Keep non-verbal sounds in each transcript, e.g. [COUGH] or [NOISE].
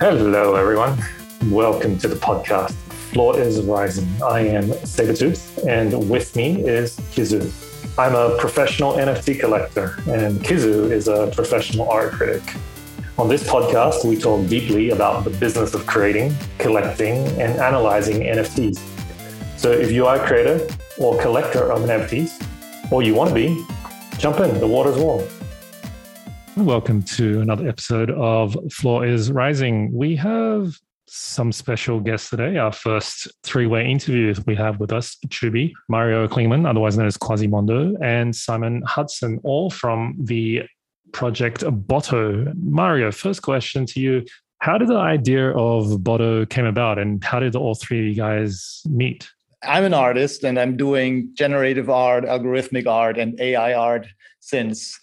Hello, everyone. Welcome to the podcast. Floor is rising. I am Sabertooth, and with me is Kizu. I'm a professional NFT collector, and Kizu is a professional art critic. On this podcast, we talk deeply about the business of creating, collecting, and analyzing NFTs. So if you are a creator or collector of NFTs, or you want to be, jump in, the water's warm. Welcome to another episode of Floor is Rising. We have some special guests today. Our first three way interview we have with us Chubi, Mario Klingemann, otherwise known as Quasimondo, and Simon Hudson, all from the project Botto. Mario, first question to you. How did the idea of Botto came about and how did all three of you guys meet? I'm an artist and I'm doing generative art, algorithmic art, and AI art since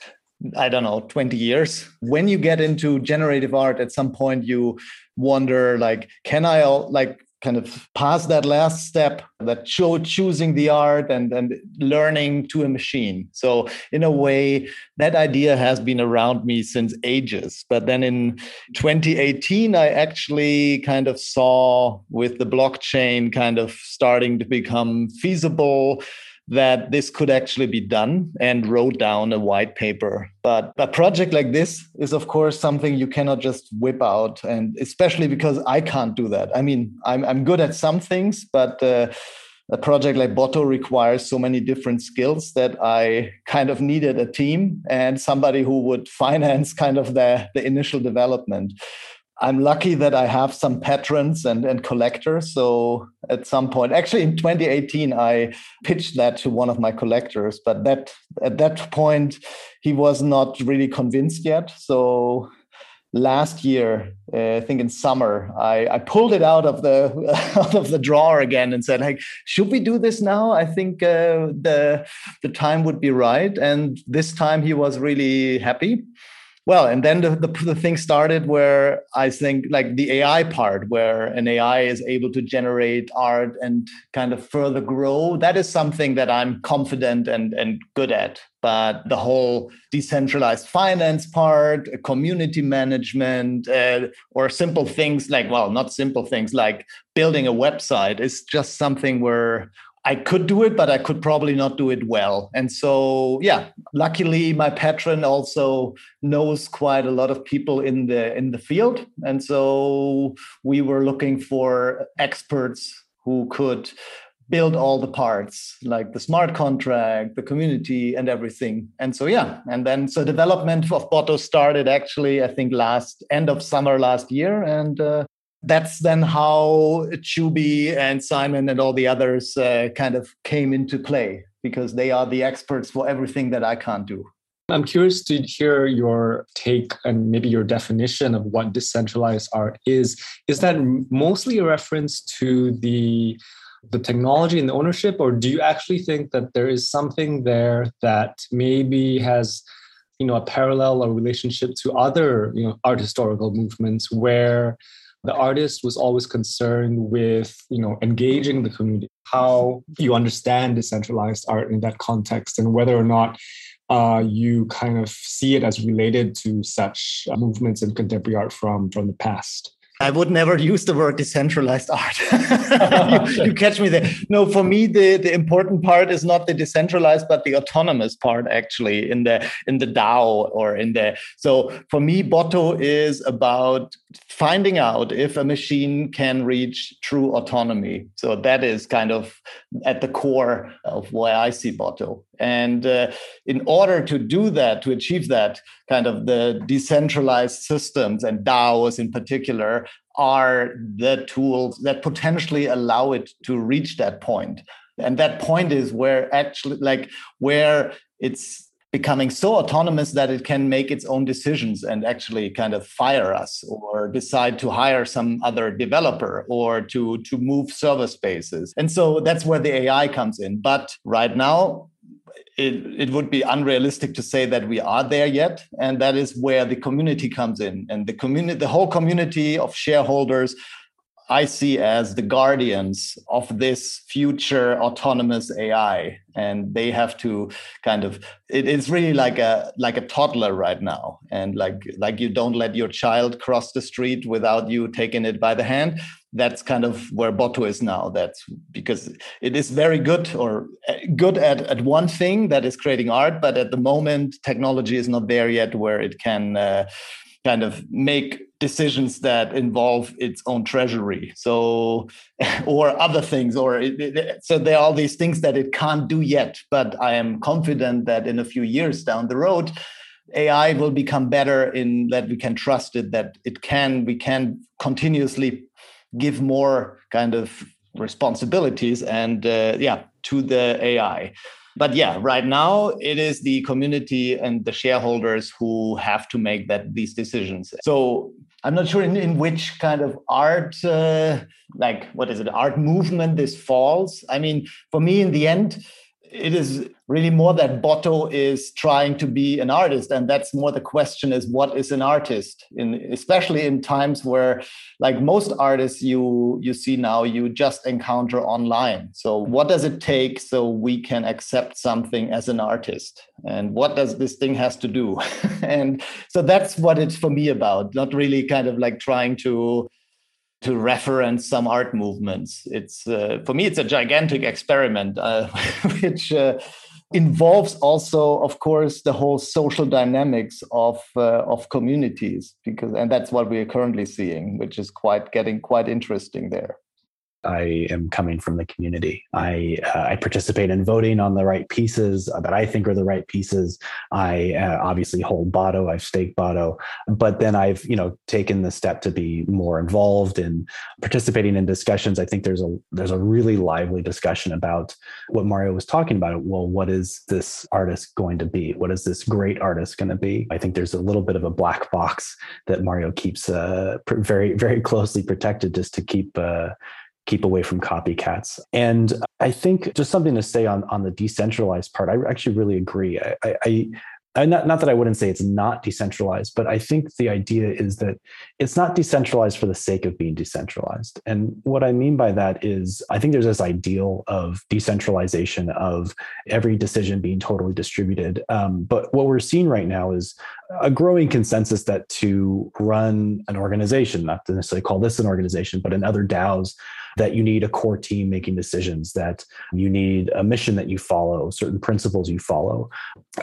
I don't know, 20 years. When you get into generative art, at some point you wonder, like, can I like kind of pass that last step that show choosing the art and, and learning to a machine. So in a way, that idea has been around me since ages. But then in 2018, I actually kind of saw with the blockchain kind of starting to become feasible that this could actually be done and wrote down a white paper. But a project like this is, of course, something you cannot just whip out, and especially because I can't do that. I mean, I'm I'm good at some things, but uh, a project like Botto requires so many different skills that I kind of needed a team and somebody who would [LAUGHS] finance kind of the the initial development. I'm lucky that I have some patrons and, and collectors. So at some point, actually in 2018, I pitched that to one of my collectors, but that at that point he was not really convinced yet. So last year, uh, I think in summer, I, I pulled it out of the [LAUGHS] out of the drawer again and said, "Like, should we do this now? I think uh, the the time would be right." And this time he was really happy well and then the, the, the, thing started where i think like the ai part where an ai is able to generate art and kind of further grow that is something that i'm confident and, and good at. But the whole decentralized finance part community management uh, or simple things like well not simple things like building a website is just something where I could do it, but I could probably not do it well. And so, yeah, luckily my patron also knows quite a lot of people in the in the field, and so we were looking for experts who could build all the parts like the smart contract the community and everything. And so yeah and then so development of Botto started actually i think last end of summer last year. And uh, that's then how Chubi and Simon and all the others uh, kind of came into play because they are the experts for everything that I can't do. I'm curious to hear your take and maybe your definition of what decentralized art is. Is that mostly a reference to the the technology and the ownership, or do you actually think that there is something there that maybe has you know a parallel or relationship to other you know art historical movements where the artist was always concerned with you know engaging the community how you understand decentralized art in that context and whether or not uh, you kind of see it as related to such movements in contemporary art from from the past I would never use the word decentralized art. [LAUGHS] you, you, [LAUGHS] catch me there. No, for me, the, the important part is not the decentralized, but the autonomous part actually in the in the DAO or in the so for me, Botto is about finding out if a machine can reach true autonomy. So that is kind of at the core of why I see Botto. And uh, in order to do that, to achieve that, kind of the decentralized systems and DAOs in particular are the tools that potentially allow it to reach that point. And that point is where actually, like, where it's becoming so autonomous that it can make its own decisions and actually kind of fire us or decide to hire some other developer or to to move server spaces and so that's where the ai comes in but right now it, it would be unrealistic to say that we are there yet and that is where the community comes in and the community the whole community of shareholders I see as the guardians of this future autonomous AI, and they have to kind of. It is really like a like a toddler right now, and like like you don't let your child cross the street without you taking it by the hand. That's kind of where Botto is now. That's because it is very good or uh, good at at one thing that is creating art, but at the moment technology is not there yet where it can. Uh, kind of make decisions that involve its own treasury so [LAUGHS] or other things or it, it, so there are all these things that it can't do yet but i am confident that in a few years down the road ai will become better in that we can trust it that it can we can continuously give more kind of responsibilities and uh, yeah to the ai but yeah right now it is the community and the shareholders who have to make that these decisions. So i'm not sure in, in which kind of art uh, like what is it art movement this falls. I mean for me in the end it is really more that Botto is trying to be an artist, and that's more the question: is what is an artist? In especially in times where, like most artists you you see now, you just encounter online. So what does it take so we can accept something as an artist, and what does this thing has to do? [LAUGHS] and so that's what it's for me about. Not really kind of like trying to to reference some art movements. It's uh, for me, it's a gigantic experiment, uh, [LAUGHS] which uh, involves also, of course, the whole social dynamics of uh, of communities, because and that's what we are currently seeing, which is quite getting quite interesting there. I am coming from the community. I uh, I participate in voting on the right pieces that I think are the right pieces. I uh, obviously hold Botto. I've staked Botto, but then I've you know taken the step to be more involved in participating in discussions. I think there's a there's a really lively discussion about what Mario was talking about. Well, what is this artist going to be? What is this great artist going to be? I think there's a little bit of a black box that Mario keeps uh, very very closely protected just to keep uh, keep away from copycats. And I think just something to say on on the decentralized part. I actually really agree. I, I, I not, not that I wouldn't say it's not decentralized, but I think the idea is that it's not decentralized for the sake of being decentralized. And what I mean by that is I think there's this ideal of decentralization of every decision being totally distributed. Um, but what we're seeing right now is a growing consensus that to run an organization, not to necessarily call this an organization, but in other DAOs, that you need a core team making decisions, that you need a mission that you follow, certain principles you follow.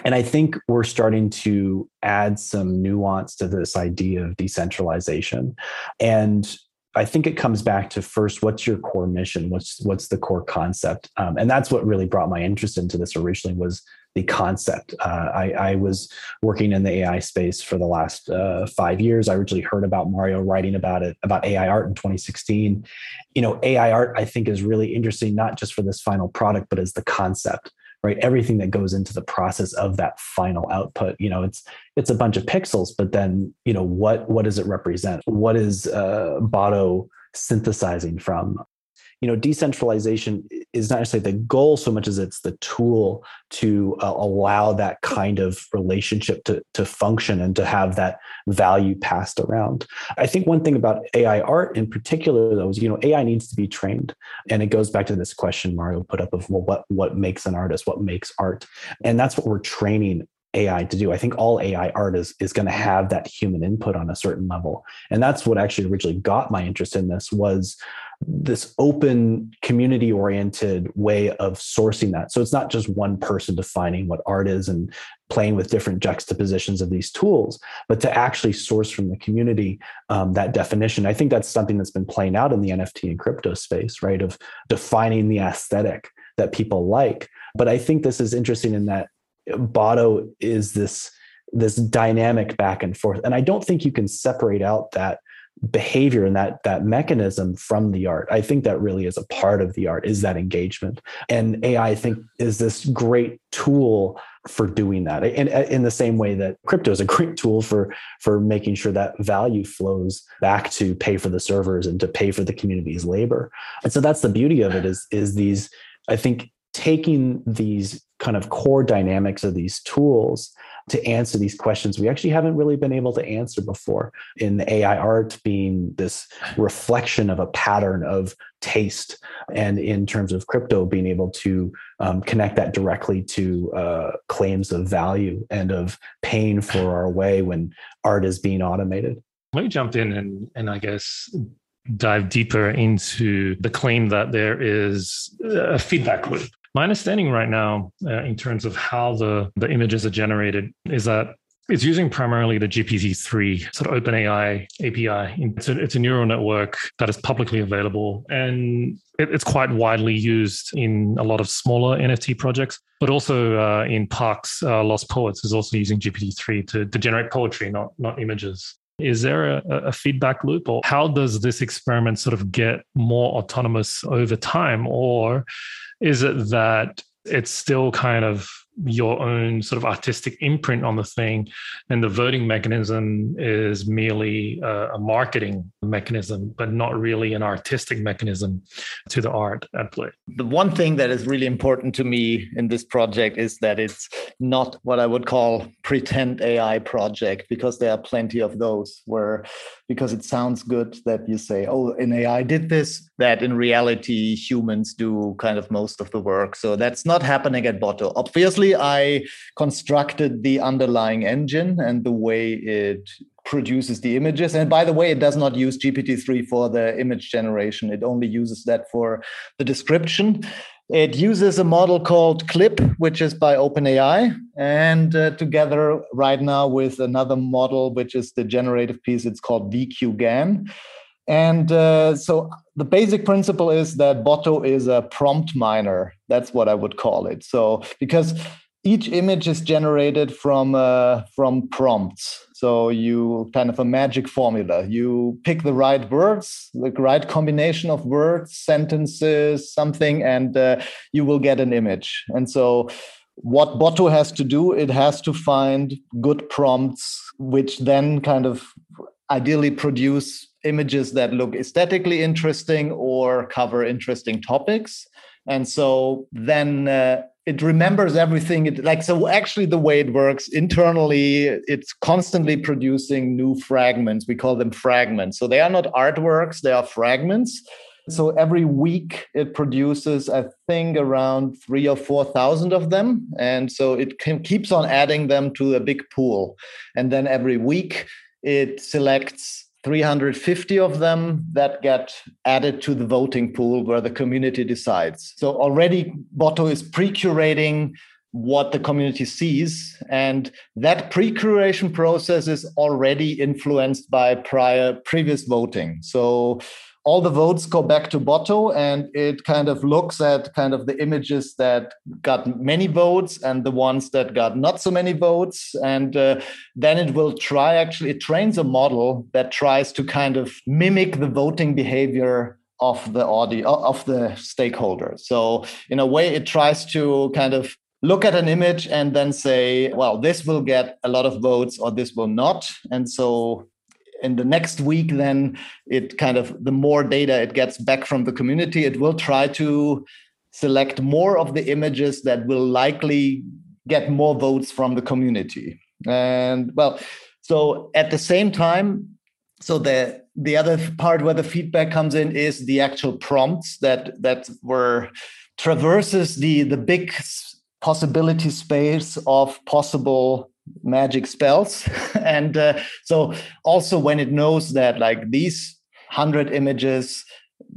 And I think we're starting to add some nuance to this idea of decentralization. And I think it comes back to first, what's your core mission? What's what's the core concept? Um, and that's what really brought my interest into this originally was the concept. Uh, I, I, was working in the AI space for the last uh, five years. I originally heard about Mario writing about it about AI art in 2016. You know, AI art I think is really interesting, not just for this final product, but as the concept right everything that goes into the process of that final output you know it's it's a bunch of pixels but then you know what what does it represent what is uh, Botto synthesizing from you know decentralization is not necessarily the goal so much as it's the tool to uh, allow that kind of relationship to, to function and to have that value passed around. I think one thing about ai art in particular though is you know ai needs to be trained. And it goes back to this question mario put up of well what what makes an artist? What makes art? And that's what we're training AI to do. I think all AI art is, is going to have that human input on a certain level. And that's what actually originally got my interest in this was this open community oriented way of sourcing that so it's not just one person defining what art is and playing with different juxtapositions of these tools but to actually source from the community um, that definition i think that's something that's been playing out in the nft and crypto space right of defining the aesthetic that people like but i think this is interesting in that Botto is this this dynamic back and forth. And i don't think you can separate out that behavior and that that mechanism from the art. I think that really is a part of the art is that engagement. And ai i think is this great tool for doing that. And in the same way that crypto is a [LAUGHS] great tool for for making sure that value flows back to pay for the servers and to pay for the community's labor. And so that's the beauty of it is is these i think taking these kind of core dynamics of these tools to answer these questions we actually haven't really been able to answer before. In AI art being this reflection of a pattern of taste, and in terms of crypto being able to um, connect that directly to uh, claims of value and of paying for our way when art is being automated. Let me jump in and, and I guess dive deeper into the claim that there is a feedback loop. My understanding right now, uh, in terms of how the, the images are generated, is that it's using primarily the GPT-3 sort of OpenAI API. It's a, it's a neural network that is publicly available, and it, it's quite widely used in a lot of smaller NFT projects. But also uh, in Pak's, uh, Lost Poets is also using GPT-3 to, to generate poetry, not not images. Is there a, a, feedback loop, or how does this experiment sort of get more autonomous over time? Or is it that it's still kind of your own sort of artistic imprint on the thing. And the voting mechanism is merely a, a, marketing mechanism, but not really an artistic mechanism to the art at play. The one thing that is really important to me in this project is that it's not what I would call pretend AI project, because there are plenty of those where because it sounds good that you say, oh, an AI did this, that in reality humans do kind of most of the work. So that's not happening at Botto. Obviously, I constructed the underlying engine and the way it produces the images. And by the way, it does not use GPT-3 for the image generation. It only uses that for the description. It uses a model called Clip, which is by OpenAI, and uh, together right now with another model, which is the generative piece, it's called VQGAN. And uh, so the basic principle is that Botto is a prompt miner. That's what I would call it. So because each image is generated from uh, from prompts. So you kind of a magic formula. You pick the right words, the right combination of words, sentences, something, and uh, you will get an image. And so what Botto has to do, it has to find good prompts, which then kind of ideally produce images that look aesthetically interesting or cover interesting topics. And so then uh, it remembers everything. It like so actually the way it works internally it's constantly producing new fragments. We call them fragments. So they are not artworks they are fragments. So every week it produces i think around 3 or 4000 of them. And so it can, keeps on adding them to a big pool. And then every week it selects 350 of them that get added to the voting pool where the community decides. So already Botto is pre-curating what the community sees and that pre-curation process is already influenced by prior previous voting. So all the votes go back to Botto and it kind of looks at kind of the images that got many votes and the ones that got not so many votes. And uh, then it will try actually, it trains a model that tries to kind of mimic the voting behavior of the audio of the stakeholders. So in a way, it tries to kind of look at an image and then say, well, this will get a lot of votes or this will not. And so in the next week then it kind of the more data it gets back from the community it will try to select more of the images that will likely get more votes from the community. And well so at the same time so the the other part where the feedback comes in is the actual prompts that that were traverses the the big possibility space of possible magic spells. [LAUGHS] And uh, so also when it knows that like these 100 images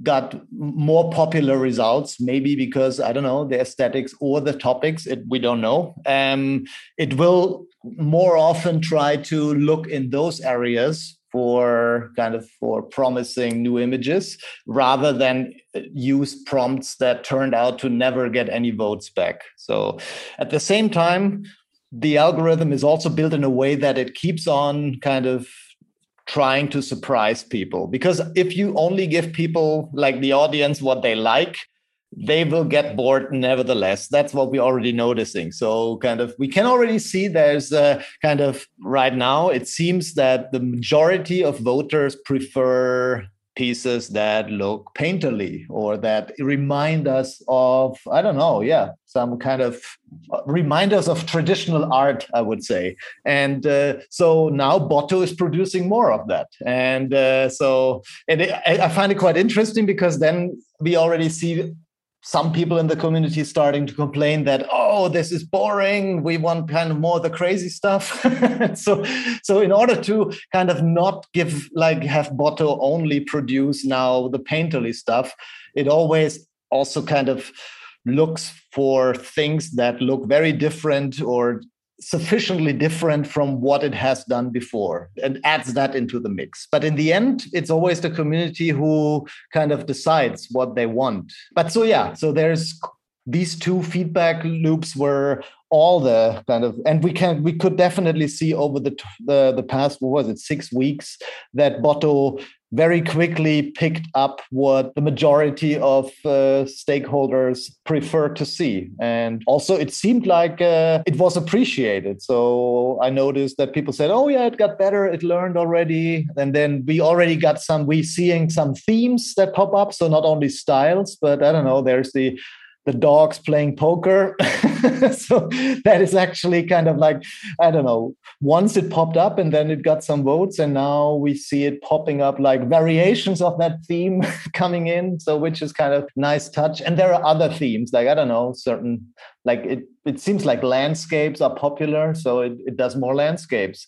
got more popular results maybe because i don't know the aesthetics or the topics it, we don't know. Um, it will more often try to look in those areas for kind of for promising new images rather than use prompts that turned out to never get any votes back. So at the same time the algorithm is also built in a way that it keeps on kind of trying to surprise people. Because if you only give people like the audience what they like they will get bored nevertheless. That's what we're already noticing. So kind of we can already see there's a kind of right now it seems that the majority of voters prefer pieces that look painterly or that remind us of i don't know yeah some kind of uh, reminders of traditional art i would say. And uh, so now botto is producing more of that. And uh, so and it, i find it quite interesting because then we already see some people in the community starting to complain that oh this is boring. We want kind of more the crazy stuff. [LAUGHS] So so in order to kind of not give like have botto only produce now the painterly stuff it always also kind of looks for things that look very different or sufficiently different from what it has done before and adds that into the mix. But in the end, it's always the community who kind of decides what they want. But so, yeah, so there's these two feedback loops were all the kind of and we can we could definitely see over the the, the past what was it six weeks that Botto very quickly picked up what the majority of uh, stakeholders prefer to see. And also, it seemed like uh, it was appreciated. So I noticed that people said, oh, yeah, it got better. It learned already. And then we already got some, we seeing some themes that pop up. So not only styles, but I don't know, there's the the dogs playing poker. [LAUGHS] [LAUGHS] so that is actually kind of like, I don't know, once it popped up and then it got some votes, and now we see it popping up like variations of that theme [LAUGHS] coming in. So which is kind of nice touch. And there are other themes, like I don't know, certain like it it seems like landscapes are popular, so it, it does more landscapes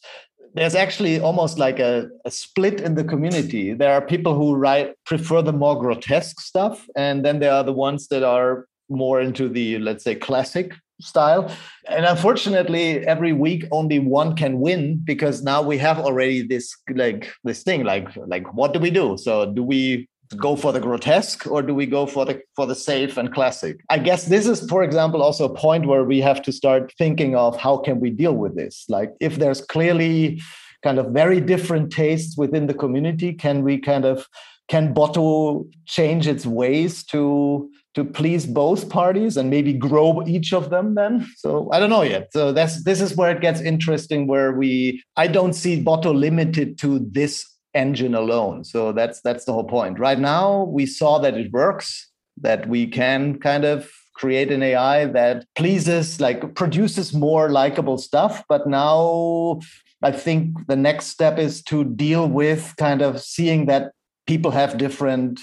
there's actually almost like a, a, split in the community. There are people who write prefer the more grotesque stuff, and then there are the ones that are more into the let's say classic style. And unfortunately every week only one can win because now we have already this like this thing like like what do we do? So do we go for the grotesque or do we go for the for the safe and classic? I guess this is for example also a point where we have to start thinking of how can we deal with this? Like if there's clearly kind of very different tastes within the community can we kind of can Botto change its ways to to please both parties and maybe grow each of them then. So i don't know yet. So that's this is where it gets interesting where we i don't see botto limited to this engine alone. So that's that's the whole point. Right now we saw that it works that we can kind of create an ai that pleases like produces more likable stuff. But now i think the next step is to deal with kind of seeing that people have different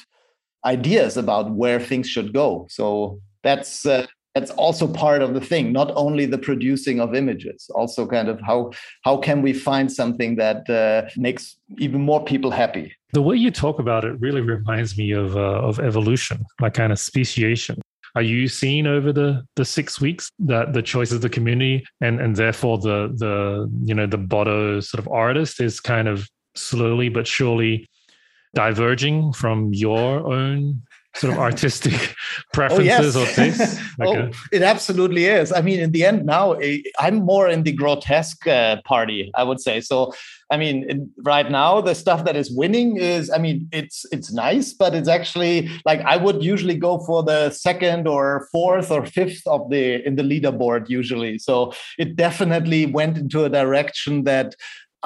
ideas about where things should go. So that's uh, that's also part of the thing. Not only the producing of images, also kind of how how can we find something that uh, makes even more people happy. The way you talk about it really reminds me of uh, of evolution, like kind of speciation. Are you seeing over the the six weeks that the choice of the community and and therefore the the you know the Botto sort of artist is kind of slowly but surely diverging from your own sort of artistic [LAUGHS] [LAUGHS] preferences [LAUGHS] oh, yes. or tastes? Like oh, it absolutely is. I mean, in the end, now eh, I'm more in the grotesque uh, party, I would say. So, I mean, right now the stuff that is winning is, I mean, it's it's nice, but it's actually like I would usually go for the second or fourth or fifth of the in the leaderboard usually. So it definitely went into a direction that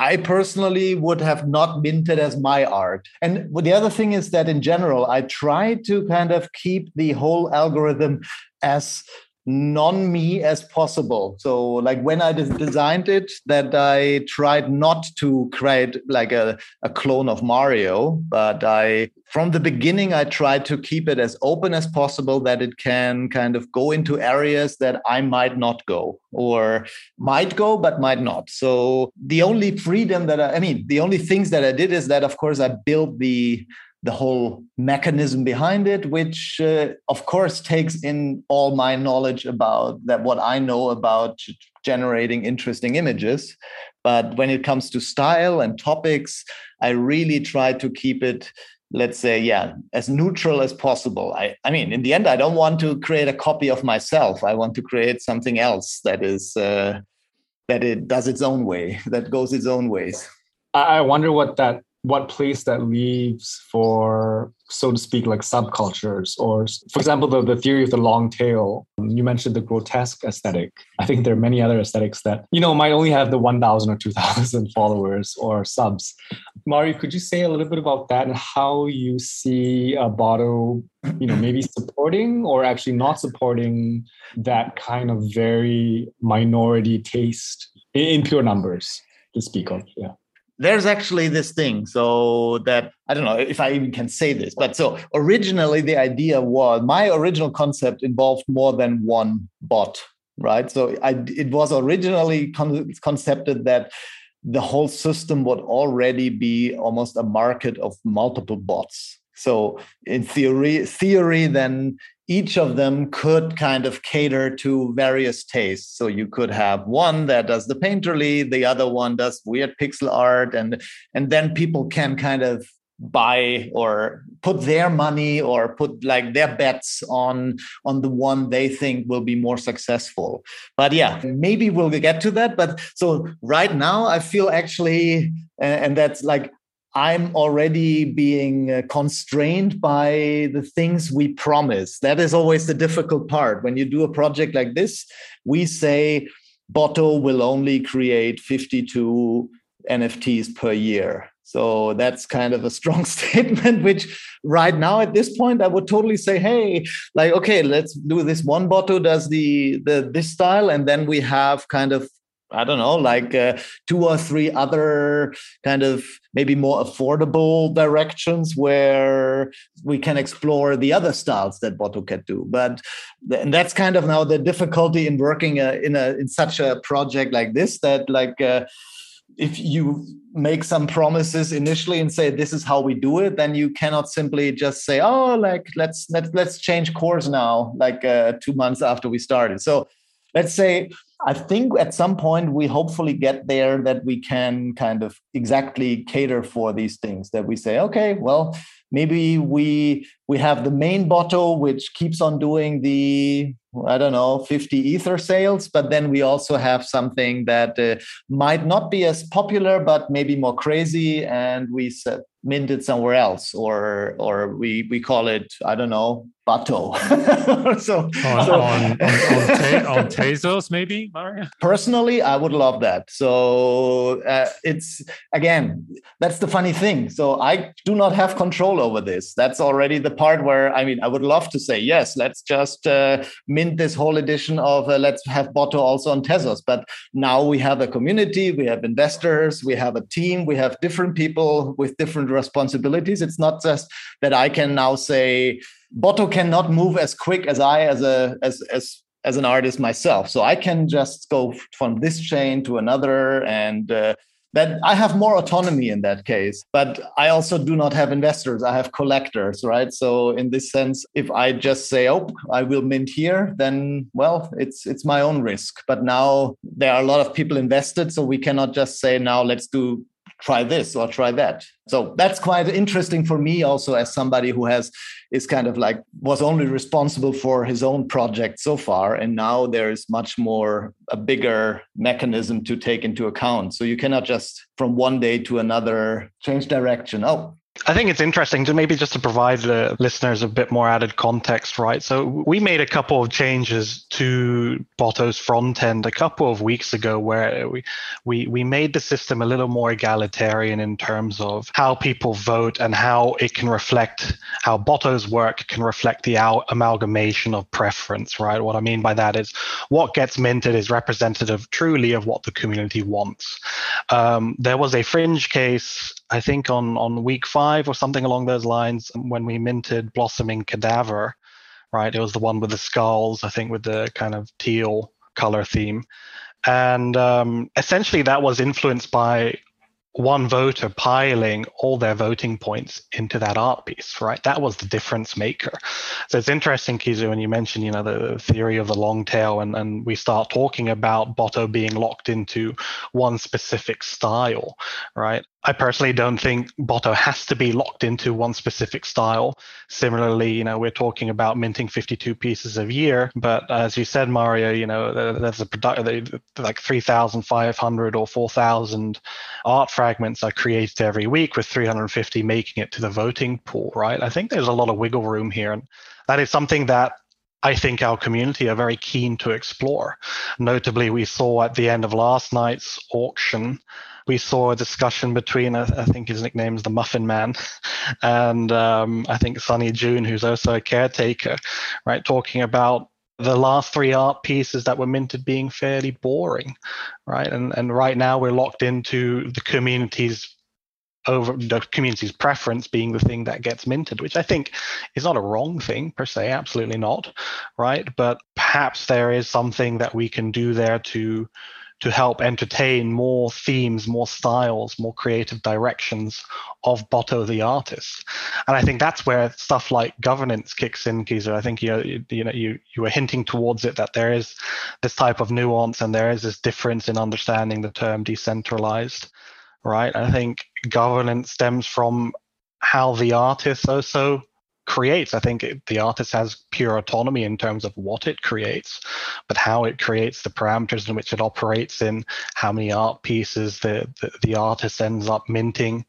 I personally would have not minted as my art. And the other thing is that in general, I try to kind of keep the whole algorithm as non me as possible. So, like when I designed it, that I tried not to create like a, a clone of Mario, but I, from the beginning, I tried to keep it as open as possible that it can kind of go into areas that I might not go or might go, but might not. So, the only freedom that I, I mean, the only things that I did is that, of course, I built the the whole mechanism behind it, which uh, of course takes in all my knowledge about that, what I know about generating interesting images. But when it comes to style and topics, I really try to keep it, let's say, yeah, as neutral as possible. I, I mean, in the end, I don't want to create a copy of myself. I want to create something else that is uh, that it does its own way, [LAUGHS] that goes its own ways. I wonder what that what place that leaves for so to speak like subcultures or for example the, the theory of the long tail. You mentioned the grotesque aesthetic. I think there are many other aesthetics that you know might only have the 1000 or 2000 [LAUGHS] followers or subs. Mario, could you say a little bit about that and how you see uh, a Botto you know, maybe supporting or actually not supporting that kind of very minority taste in, in pure numbers to speak of? Yeah there's actually this thing so that i don't know if i even can say this but so originally the idea was my original concept involved more than one bot right so I, it was originally con- concepted that the whole system would already be almost a market of multiple bots. So in theory, theory, then each of them could kind of cater to various tastes. So you could have one that does the painterly, the other one does weird pixel art, and and then people can kind of buy or put their money or put like their bets on on the one they think will be more successful but yeah maybe we'll get to that but so right now i feel actually and that's like i'm already being uh, constrained by the things we promise. That is always the difficult part. When you do a project like this we say Botto will only create 52 nfts per year. So that's kind of a strong [LAUGHS] statement, which right now at this point I would totally say, hey, like, okay, let's do this. One Botto does the the this style, and then we have kind of I don't know, like uh, two or three other kind of maybe more affordable directions where we can explore the other styles that Botto can do. But and that's kind of now the difficulty in working uh, in a in such a project like this that like. Uh, if you make some promises initially and say this is how we do it then you cannot simply just say oh like let's let's let's change course now like uh, two months after we started so let's say i think at some point we hopefully get there that we can kind of exactly cater for these things that we say okay well maybe we we have the main Botto which keeps on doing the I don't know, 50 ether sales, but then we also have something that uh, might not be as popular, but maybe more crazy. And we set, mint it somewhere else, or or we we call it, I don't know, Bato. [LAUGHS] so on, so, on, on, on, on Tezos, maybe, Mario? Personally, I would love that. So uh, it's again, that's the funny thing. So I do not have control over this. That's already the part where I mean, I would love to say, yes, let's just uh, mint this whole edition of uh, let's have Botto also on Tezos. But now we have a community, we have investors, we have a team, we have different people with different responsibilities. It's not just that I can now say Botto cannot move as quick as I as a as as as an artist myself. So I can just go from this chain to another and uh, that I have more autonomy in that case. But I also do not have investors. I have collectors, right? So in this sense, if I just say, "Oh, I will mint here," then well, it's it's my own risk. But now there are a lot of people invested, so we cannot just say, "Now let's do try this or try that." So that's quite interesting for me also as somebody who has is kind of like was only responsible for his own project so far and now there is much more a bigger mechanism to take into account so you cannot just from one day to another change direction oh I think it's interesting to maybe just to provide the listeners a bit more added context, right? So we made a couple of changes to Botto's front end a couple of weeks ago where we, we, we made the system a little more egalitarian in terms of how people vote and how it can reflect how Botto's work can reflect the amalgamation of preference, right? What I mean by that is what gets minted is representative truly of what the community wants. Um, there was a fringe case, I think on, on week five or something along those lines when we minted Blossoming Cadaver, right? It was the one with the skulls, I think, with the kind of teal color theme. And um, essentially, that was influenced by one voter piling all their voting points into that art piece, right? That was the difference maker. So it's interesting, Kizu, when you mentioned, you know, the theory of the long tail and, and we start talking about Botto being locked into one specific style, right? I personally don't think Botto has to be locked into one specific style. Similarly, you know, we're talking about minting 52 pieces a year, but as you said, Mario, you know, there's a product like 3,500 or 4,000 art fragments are created every week, with 350 making it to the voting pool, right? I think there's a lot of wiggle room here, and that is something that I think our community are very keen to explore. Notably, we saw at the end of last night's auction, we saw a discussion between, I, think his nickname is the Muffin Man, [LAUGHS] and um, I think Sunny June, who's also a caretaker, right, talking about the last three art pieces that were minted being fairly boring, right? And and right now we're locked into the community's over the community's preference being the thing that gets minted, which I think is not a wrong thing per se, absolutely not, right? But perhaps there is something that we can do there to to help entertain more themes, more styles, more creative directions of Botto the artist. And I think that's where stuff like governance kicks in, Kizu. I think you you know you you were hinting towards it that there is this type of nuance and there is this difference in understanding the term decentralized, right? I think governance stems from how the artist also creates. I think it, the artist has pure autonomy in terms of what it creates, but how it creates the parameters in which it operates in, how many art pieces the, the, the artist ends up minting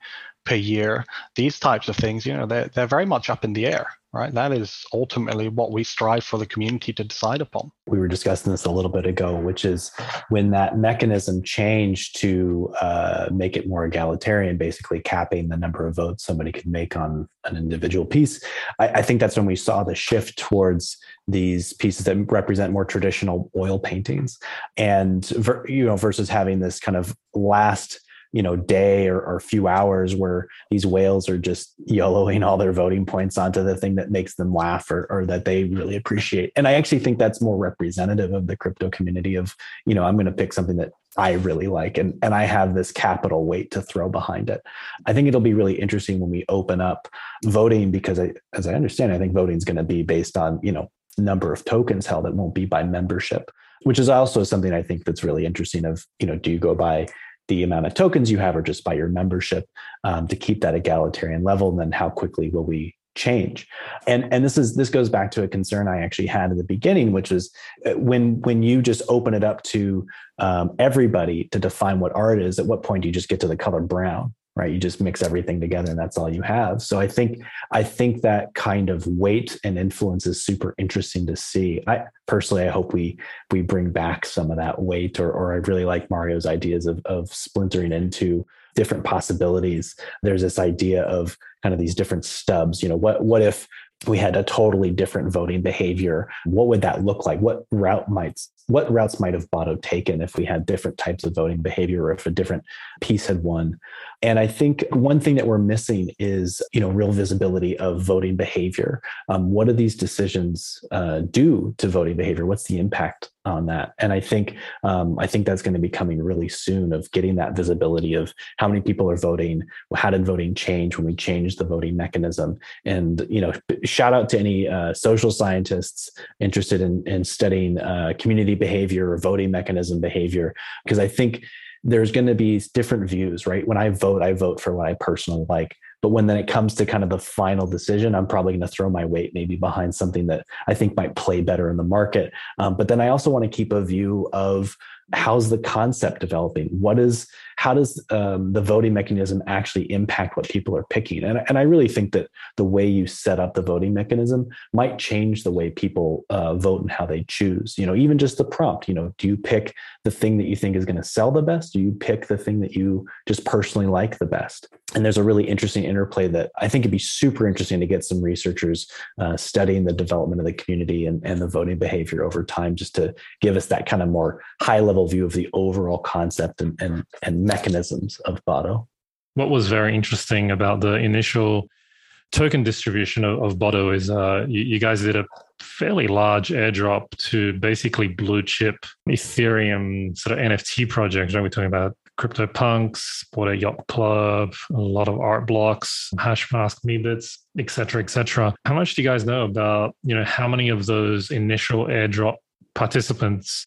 per year, these types of things, you know, they're, they're very much up in the air right? That is ultimately what we strive for the community to decide upon. We were discussing this a little bit ago, which is when that mechanism changed to uh, make it more egalitarian, basically capping the number of votes somebody could make on an individual piece. I, I think that's when we saw the shift towards these pieces that represent more traditional oil paintings, and you know versus having this kind of last you know day or, or few hours where these whales are just YOLOing all their voting points onto the thing that makes them laugh or, or that they really appreciate. And i actually think that's more representative of the crypto community of you know i'm going to pick something that i really like and, and i have this capital weight to throw behind it. I think it'll be really interesting when we open up voting because I, as i understand i think voting is going to be based on you know number of tokens held. It won't be by membership which is also something i think that's really interesting of you know do you go by the amount of tokens you have or just by your membership um, to keep that egalitarian level and then how quickly will we change? And and this is this goes back to a concern i actually had in the beginning which is uh, when when you just open it up to um, everybody to define what art is at what point do you just get to the color brown right? You just mix everything together and that's all you have. So i think i think that kind of weight and influence is super interesting to see. I personally i hope we we bring back some of that weight or or i really like mario's ideas of of splintering into different possibilities. There's this idea of kind of these different stubs you know what what if we had a totally different voting behavior? What would that look like? What route might what routes might have Botto taken if we had different types of voting behavior or if a different piece had won and I think one thing that we're missing is, you know, real visibility of voting behavior. Um, what do these decisions uh, do to voting behavior? What's the impact on that? And I think um, I think that's going to be coming really soon of getting that visibility of how many people are voting, how did voting change when we changed the voting mechanism, and you know, shout out to any uh, social scientists interested in in studying uh, community behavior or voting mechanism behavior, because I think there's going to be different views, right? When I vote, I vote for what I personally like. But when then it comes to kind of the final decision, I'm probably going to throw my weight maybe behind something that I think might play better in the market. Um, but then I also want to keep a view of how's the concept developing? What is how does um, the voting mechanism actually impact what people are picking? And, and i really think that the way you set up the voting mechanism might change the way people uh, vote and how they choose. You know even just the prompt you know do you pick the thing that you think is going to sell the best? Do you pick the thing that you just personally like the best? And there's a really interesting interplay that i think it'd be super interesting to get some researchers uh, studying the development of the community and, and the voting behavior over time just to give us that kind of more high level level view of the overall concept and, and, and mechanisms of Botto. What was very interesting about the initial token distribution of, of is uh, you, you, guys did a fairly large airdrop to basically blue chip Ethereum sort of NFT projects. Right? We're talking about CryptoPunks, Bored Ape Yacht Club, a lot of art blocks, Hashmask, Meebits, etc., etc. How much do you guys know about you know how many of those initial airdrop participants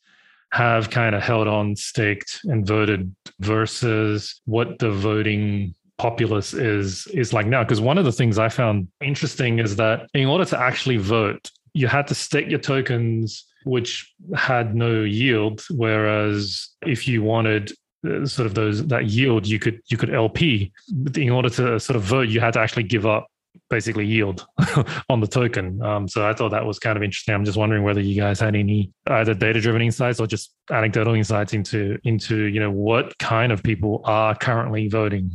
have kind of held on, staked, and voted versus what the voting populace is is like now. Because one of the things i found interesting is that in order to actually vote you had to stake your tokens which had no yield whereas if you wanted uh, sort of those that yield you could you could lp but in order to sort of vote you had to actually give up basically yield [LAUGHS] on the token. Um, so I thought that was kind of interesting. I'm just wondering whether you guys had any either data driven insights or just anecdotal insights into into you know what kind of people are currently voting.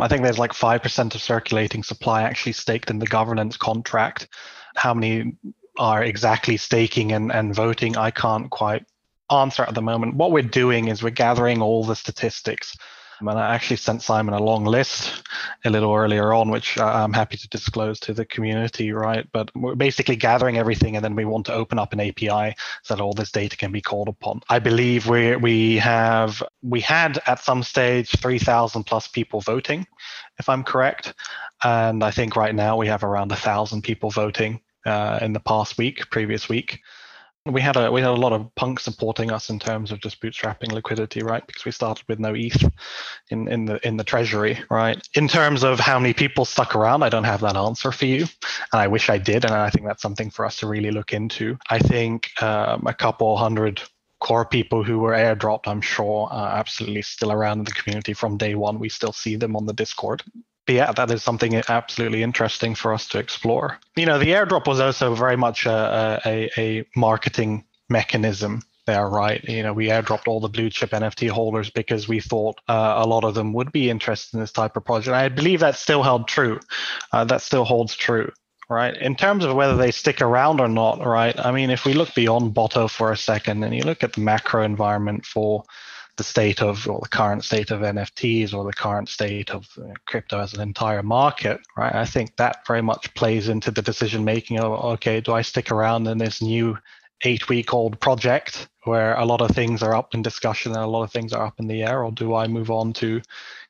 I think there's like five percent of circulating supply actually staked in the governance contract. How many are exactly staking and, and voting? I can't quite answer at the moment. What we're doing is we're gathering all the statistics and I actually sent Simon a long list a little earlier on, which I'm happy to disclose to the community, right? But we're basically gathering everything, and then we want to open up an API so that all this data can be called upon. I believe we we have we had at some stage 3,000 plus people voting, if I'm correct, and I think right now we have around a thousand people voting uh, in the past week, previous week we had a we had a lot of punk supporting us in terms of just bootstrapping liquidity, right? Because we started with no ETH in in the in the treasury, right? In terms of how many people stuck around, I don't have that answer for you, and I wish I did, and I think that's something for us to really look into. I think um, a couple hundred core people who were airdropped, I'm sure, are absolutely still around in the community from day one. We still see them on the Discord but yeah, that is something absolutely interesting for us to explore. You know, the airdrop was also very much a, a, a marketing mechanism there, right? You know, we airdropped all the blue chip NFT holders because we thought uh, a lot of them would be interested in this type of project. I believe that still held true. Uh, that still holds true, right? In terms of whether they stick around or not, right? I mean, if we look beyond Botto for a second and you look at the macro environment for the state of or the current state of NFTs or the current state of uh, crypto as an entire market, right? I think that very much plays into the decision making of okay, do I stick around in this new eight week old project where a lot of things are up in discussion and a lot of things are up in the air, or do I move on to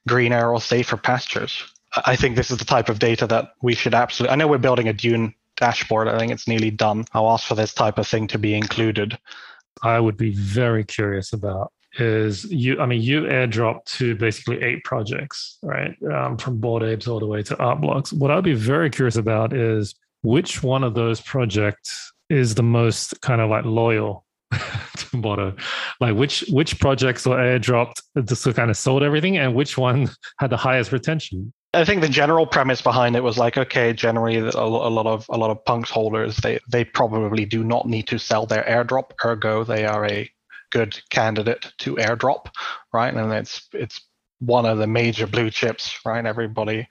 greener or safer pastures? I think this is the type of data that we should absolutely. I know we're building a Dune dashboard. I think it's nearly done. I'll ask for this type of thing to be included. I would be very curious about is you i mean you airdrop to basically eight projects right um, from bored apes all the way to art blocks what i'd be very curious about is which one of those projects is the most kind of like loyal [LAUGHS] to Botto? Like which which projects were airdropped just kind of sold everything, and which one [LAUGHS] had the highest retention? I think the general premise behind it was like, okay, generally a, lot of a lot of punks holders they they probably do not need to sell their airdrop, ergo they are a good candidate to airdrop, right? And it's it's one of the major blue chips, right? Everybody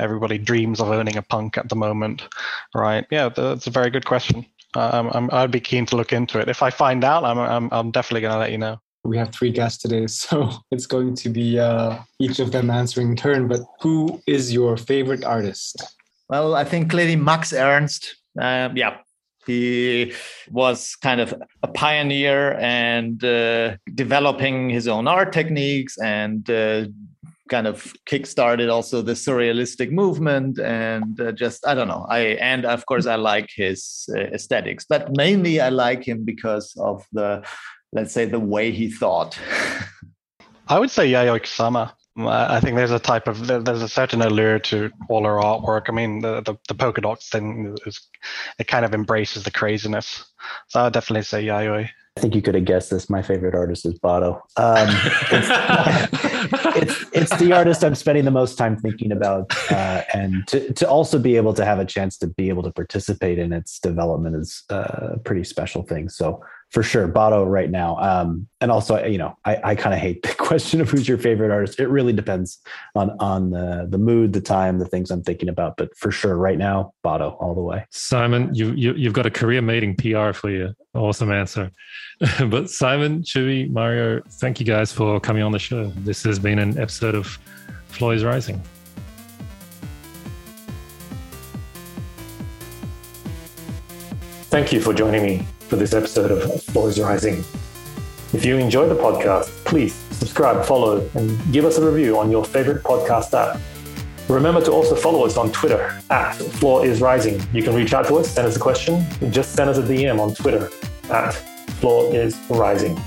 everybody dreams of owning a punk at the moment, right? Yeah, that's a very good question. Um, i would be keen to look into it. If I find out, I'm I'm, I'm definitely going to let you know. We have three guests today, [LAUGHS] so it's going to be uh, each of them answering turn. But who is your favorite artist? Well, I think clearly Max Ernst. Um, yeah, he was kind of a pioneer and uh, developing his own art techniques and uh, kind of kickstarted also the surrealistic movement and uh, just i don't know. I and of course i like his uh, aesthetics but mainly i like him because of the let's say the way he thought. [LAUGHS] I would say yayoi kusama I think there's a type of there's a certain allure to all our artwork. I mean, the the, the polka dots thing is it kind of embraces the craziness. So I would definitely say Yayoi. I think you could have guessed this. My favorite artist is Botto. Um, it's, it's, it's the artist I'm spending the most time thinking about, uh, and to to also be able to have a chance to be able to participate in its development is uh, a pretty special thing. So for sure Botto right now. Um, and also you know i, I kind of hate the [LAUGHS] question of who's your favorite artist. It really depends on on the the mood the time the things i'm thinking about but for sure right now Botto all the way. Simon you, you you've got a career mating pr for you. Awesome answer. [LAUGHS] But simon Chewy, mario thank you guys for coming on the show. This has been an episode of floor is rising. Thank you for joining me for this episode of Floor is Rising. If you enjoy the podcast, please subscribe, follow, and give us a review on your favorite podcast app. Remember to also follow us on Twitter at Floor is Rising. You can reach out to us, send us a question, just send us a DM on Twitter at Floor is Rising.